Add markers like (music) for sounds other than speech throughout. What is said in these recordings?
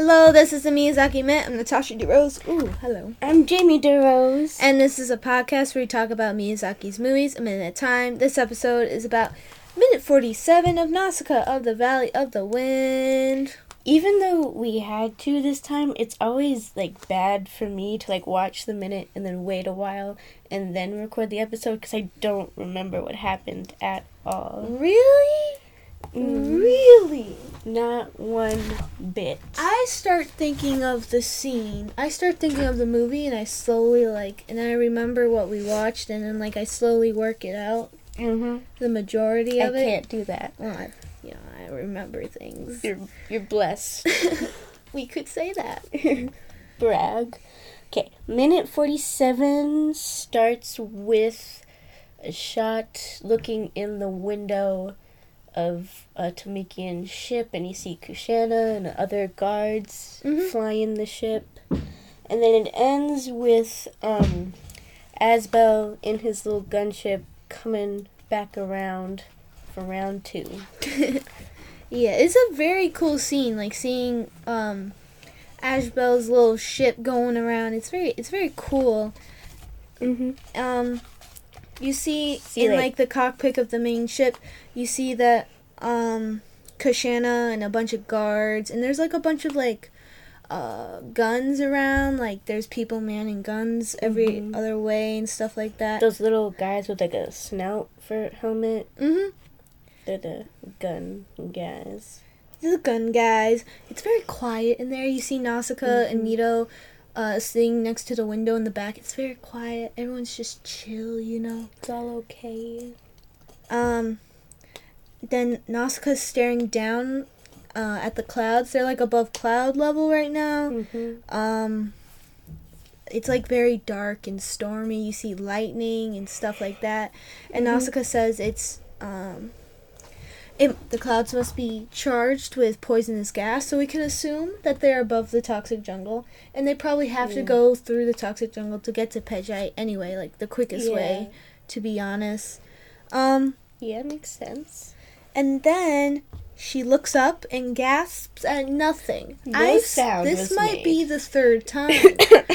Hello, this is the Miyazaki Minute. I'm Natasha DeRose. Ooh, hello. I'm Jamie DeRose. And this is a podcast where we talk about Miyazaki's movies a minute at a time. This episode is about minute 47 of Nausicaa of the Valley of the Wind. Even though we had to this time, it's always like bad for me to like watch the minute and then wait a while and then record the episode because I don't remember what happened at all. Really? Mm. Really? Not one bit. I start thinking of the scene. I start thinking of the movie and I slowly like and I remember what we watched and then like I slowly work it out. Mm-hmm. The majority I of it. I can't do that. Well, I, you know, I remember things. You're you're blessed. (laughs) we could say that. (laughs) Brag. Okay, minute 47 starts with a shot looking in the window of a Tamikian ship, and you see Kushana and other guards Mhm. flying the ship. And then it ends with um, Asbel in his little gunship coming back around for round two. (laughs) yeah, it's a very cool scene, like seeing um little ship going around. It's very it's very cool. Mm-hmm. Um you see, See, in like- like the cockpit of the main ship, you see that um Kushana and a bunch of guards and there's like a bunch of like uh guns around, like there's people manning guns every Mhm. other way and stuff like that. Those little guys with like a snout for helmet, mhm. they're the gun guys. the gun guys. It's very quiet in there. You see Nausicaa and Mhm. Mito uh, sitting next to the window in the back. It's very quiet. Everyone's just chill, you know. It's all okay. Um, then Nausicaa's staring down uh, at the clouds. They're like above cloud level right now. Mm-hmm. Um, it's like very dark and stormy. You see lightning and stuff like that. And Mhm. Nausicaa says it's um, it, the clouds must be charged with poisonous gas, so we can assume that they're above the toxic jungle, and they probably have to go through the toxic jungle to get to Pejai anyway, like the quickest Yeah. way, to be honest. Um, Yeah, makes sense. and then she looks up and gasps at nothing. No I- sound This might be the third time.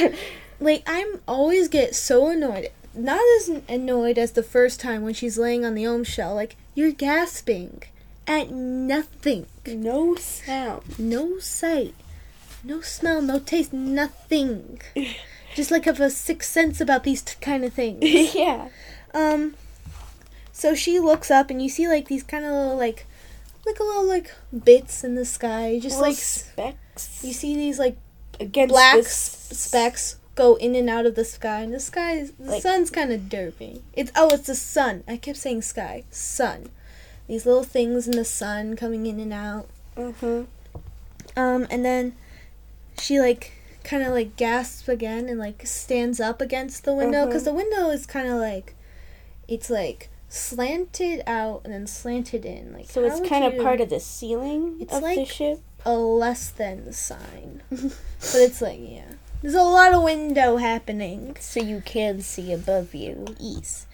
(laughs) like I'm always get so annoyed. Not as annoyed as the first time when she's laying on the ohm shell. Like you're gasping at nothing. no sound. No sight, no smell, no taste, nothing. (laughs) Just like have a sixth sense about these t- kind of things. (laughs) yeah. Um, so she looks up and you see like these kind of little like, like a little like bits in the sky. Just Little like specks. you see these like against black s- specks go in and out of the sky, and the sky is the Like- sun's kind of derpy. It's oh, it's the sun. I kept saying sky, sun. These little things in the sun coming in and out. Mm-hmm. Um, and then she like kind of like gasps again and like stands up against the window because Mhm. the window is kind of like it's like slanted out and then slanted in. Like So it's kind of part of the ceiling It's of the ship. a less than sign, but it's like yeah. There's a lot of window happening. So you can see above you. East.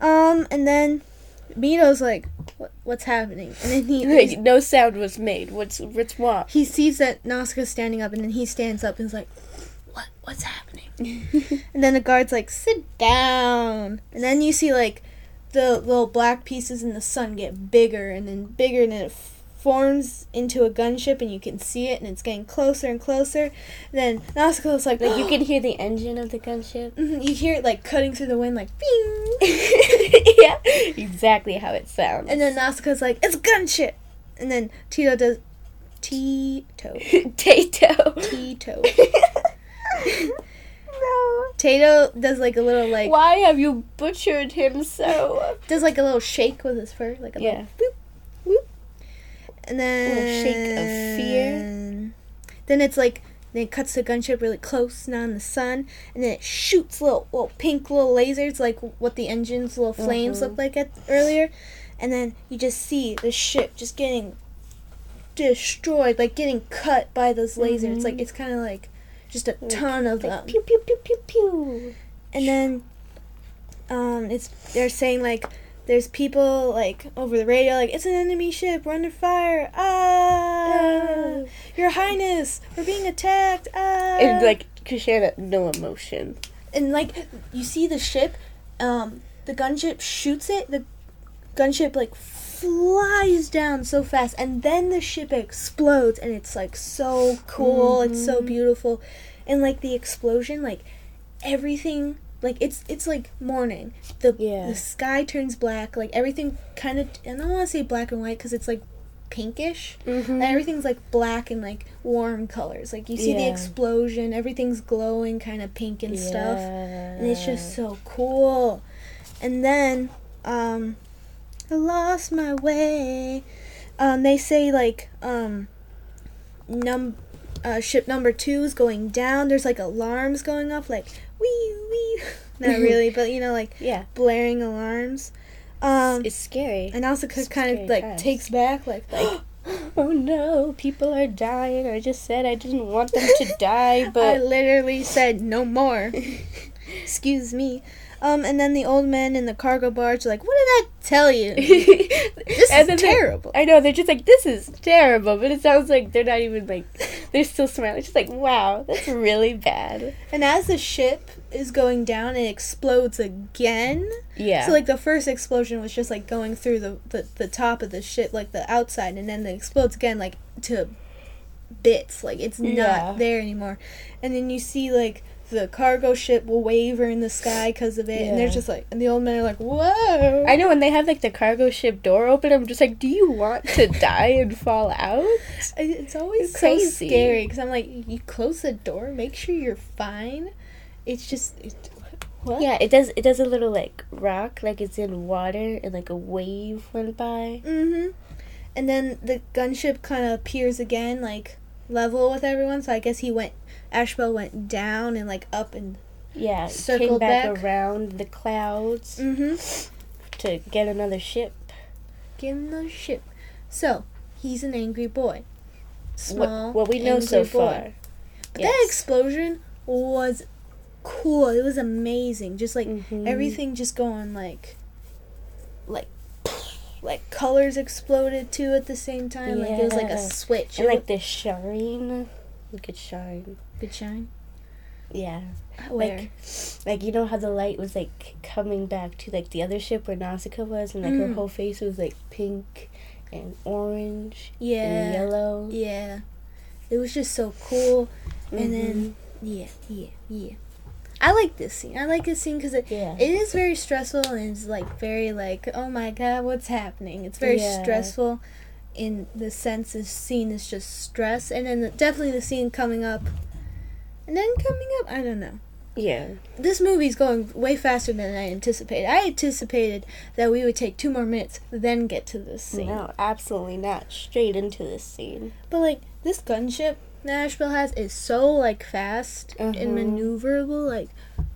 Um, and then Mito's like, what, "What's happening?" And then he Like, no sound was made. What's what's wrong? he sees that Nausicaa's standing up, and then he stands up and is like, "What? What's happening?" (laughs) and then the guard's like, "Sit down." And then you see like the little black pieces in the sun get bigger and then bigger, and then it forms into a gunship, and you can see it, and it's getting closer and closer. And then Nausicaa's like, like you can hear the engine of the gunship. Mhm, you hear it like cutting through the wind, like bing. (laughs) yeah, exactly how it sounds. And then Nausicaa's like, it's a gunship. And then Tito does Tito. (laughs) Tato. Tito. (laughs) no. Tato does like a little like Why have you butchered him so? does like a little shake with his fur, like a Yeah. little whoop. And then Little shake of fear. Then it's like then it cuts the gunship really close now in the sun, and then it shoots little little pink little lasers like what the engine's little flames Mhm. looked like at earlier, and then you just see the ship just getting destroyed, like getting cut by those lasers. Mhm. Like it's kind of like just a Like- ton of them. Pew pew pew pew pew. And then um it's they're saying like there's people like over the radio, like it's an enemy ship. We're under fire. Ah, Your Highness, we're being attacked. Ah, and like Kushana no emotion. and like you see the ship, um, the gunship shoots it. The gunship like flies down so fast, and then the ship explodes, and it's like so cool. It's so Mhm. beautiful, and like the explosion, like everything. Like it's it's like morning. The Yeah. the sky turns black. Like everything kind of. And I don't want to say black and white because it's like pinkish. Mm-hmm. And everything's like black and like warm colors. Like you see the explosion, everything's glowing, kind of pink and stuff, and it's just so cool. And then, um, I lost my way. Um, they say like um, num, uh, ship number two is going down. There's like alarms going off, like wee wee. (laughs) Not (laughs) really, but you know, like yeah. blaring alarms. Um, It's scary. and also it's kind of like times. takes back like like (gasps) oh no, people are dying. I just said I didn't want them to (laughs) die, but I literally said no more. Excuse me. Um, and then the old man in the cargo barge, like, what did I tell you? (laughs) This is terrible. I know they're just like this is terrible, but it sounds like they're not even like they're still smiling. It's just like wow, that's really bad. And as the ship is going down, it explodes again. Yeah. So like the first explosion was just like going through the, the the top of the ship, like the outside, and then it explodes again, like to bits. Like it's Yeah. not there anymore. And then you see like the cargo ship will waver in the sky because of it, and they're just like, and the old men are like, whoa. I know when they have like the cargo ship door open, I'm just like, do you want to (laughs) die and fall out? It's always It's so scary because I'm like, you close the door, make sure you're fine. It's just, it, what? Yeah, it does. It does a little like rock, like it's in water, and like a wave went by. Mm-hmm. And then the gunship kind of appears again, like level with everyone. So I guess he went, Ashbel went down and like up and. Yeah, it came back, back. around the clouds Mm-hmm. to get another ship. Get in the ship. So he's an angry boy. Small. what, what we know so boy. far. But That explosion was cool. It was amazing. Just like Mhm. everything just going like like (sniffs) like colors exploded too at the same time. Like it was like a switch. and like the shine, look at shine. Good shine. Yeah, Where? like like you know how the light was like coming back to like the other ship where Nausicaa was, and like her Mm. whole face was like pink and orange and yeah. yellow. Yeah. It was just so cool. And Mm-hmm. then yeah, yeah, yeah. I like this scene. I like this scene because it, Yeah. it is very stressful and it's like very like oh my god what's happening. It's very Yeah. stressful in the sense this scene is just stress and then the, definitely the scene coming up and then coming up I don't know. yeah. This movie's going way faster than I anticipated. I anticipated that we would take two more minutes then get to this scene. No, absolutely not. Straight into this scene. But like this gunship Ashbel has is so like fast Uh-huh. and maneuverable. Like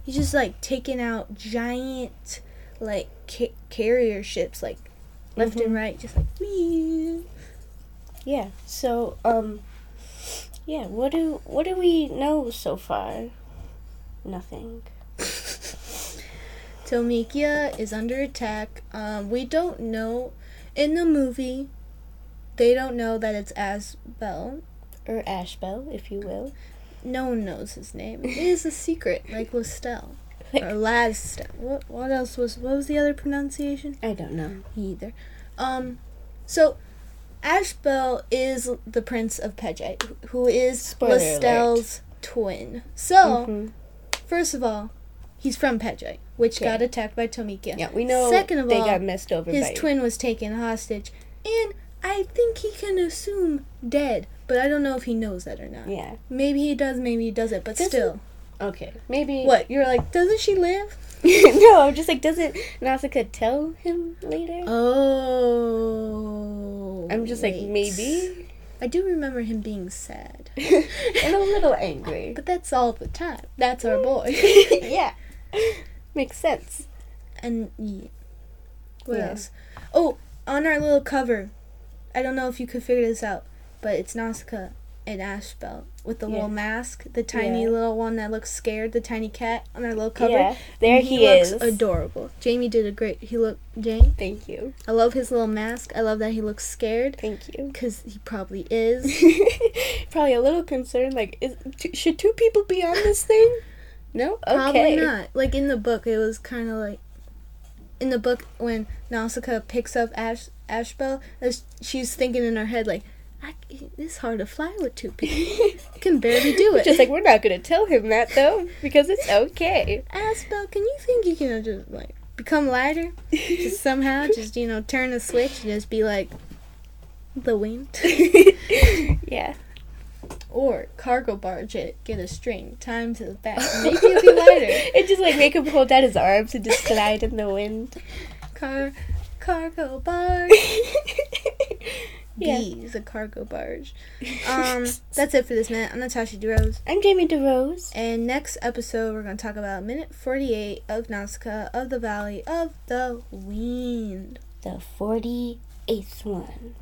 he's just like taking out giant like ca- carrier ships like left Mhm. and right, just like wee. Yeah. So, um, yeah. What do what do we know so far? Nothing. (laughs) Tomikia is under attack. Um, we don't know in the movie. They don't know that it's Asbel. Or Ashbel, if you will. No one knows his name. It is a secret, like Listel (laughs) or Lastel. What? What else was? What was the other pronunciation? I don't know. Either. Um, so Ashbel is the prince of Pejay, who is Spoiler Lestel's twin. So, Mhm. first of all, he's from Pejay, which Yeah. got attacked by Tomikia. Yeah, we know. Second of they all, got messed over His twin was taken hostage, and I think he can assume dead, but I don't know if he knows that or not. Yeah. Maybe he does, maybe he doesn't, but Doesn't- still. Okay. Maybe. What? You're like, doesn't she live? (laughs) no, I'm just like, doesn't Nausicaa tell him later? Oh. I'm just like, maybe. I do remember him being sad. (laughs) and a little angry. But that's all the time. That's our boy. (laughs) yeah. Makes sense. and yeah. What Yeah. else? Oh, on our little cover, I don't know if you could figure this out, but it's Nausicaa and Ashbel with the Yeah. little mask, the tiny Yeah. little one that looks scared, the tiny cat on their little cover. Yeah, there he, looks is. adorable. Jamie did a great. He looked Jane. Thank you. I love his little mask. I love that he looks scared Thank you. because he probably is. (laughs) Probably a little concerned. Like, is, t- should two people be on this thing? No. Probably Okay. not. Like in the book, it was kind of like in the book when Nausicaa picks up Ash Ashbel, as she's thinking in her head like, I, "It's hard to fly with two people. I can barely do (laughs) it." Just like we're not gonna tell him that though, because it's okay. Asbel, can you think you can just like become lighter? Just (laughs) somehow, just you know, turn the switch and just be like the wind, (laughs) yeah. or cargo barge it, get a string, tie him to the back, maybe it'll be lighter. and just like make him hold out his arms and just glide in the wind. Car, cargo barge. Yeah. Bees, a cargo barge. (laughs) Um, that's it for this minute. I'm Natasha DeRose. I'm Jamie DeRose. And next episode, we're going to talk about minute 48 of Nausicaa of the Valley of the Wind. The 48th one.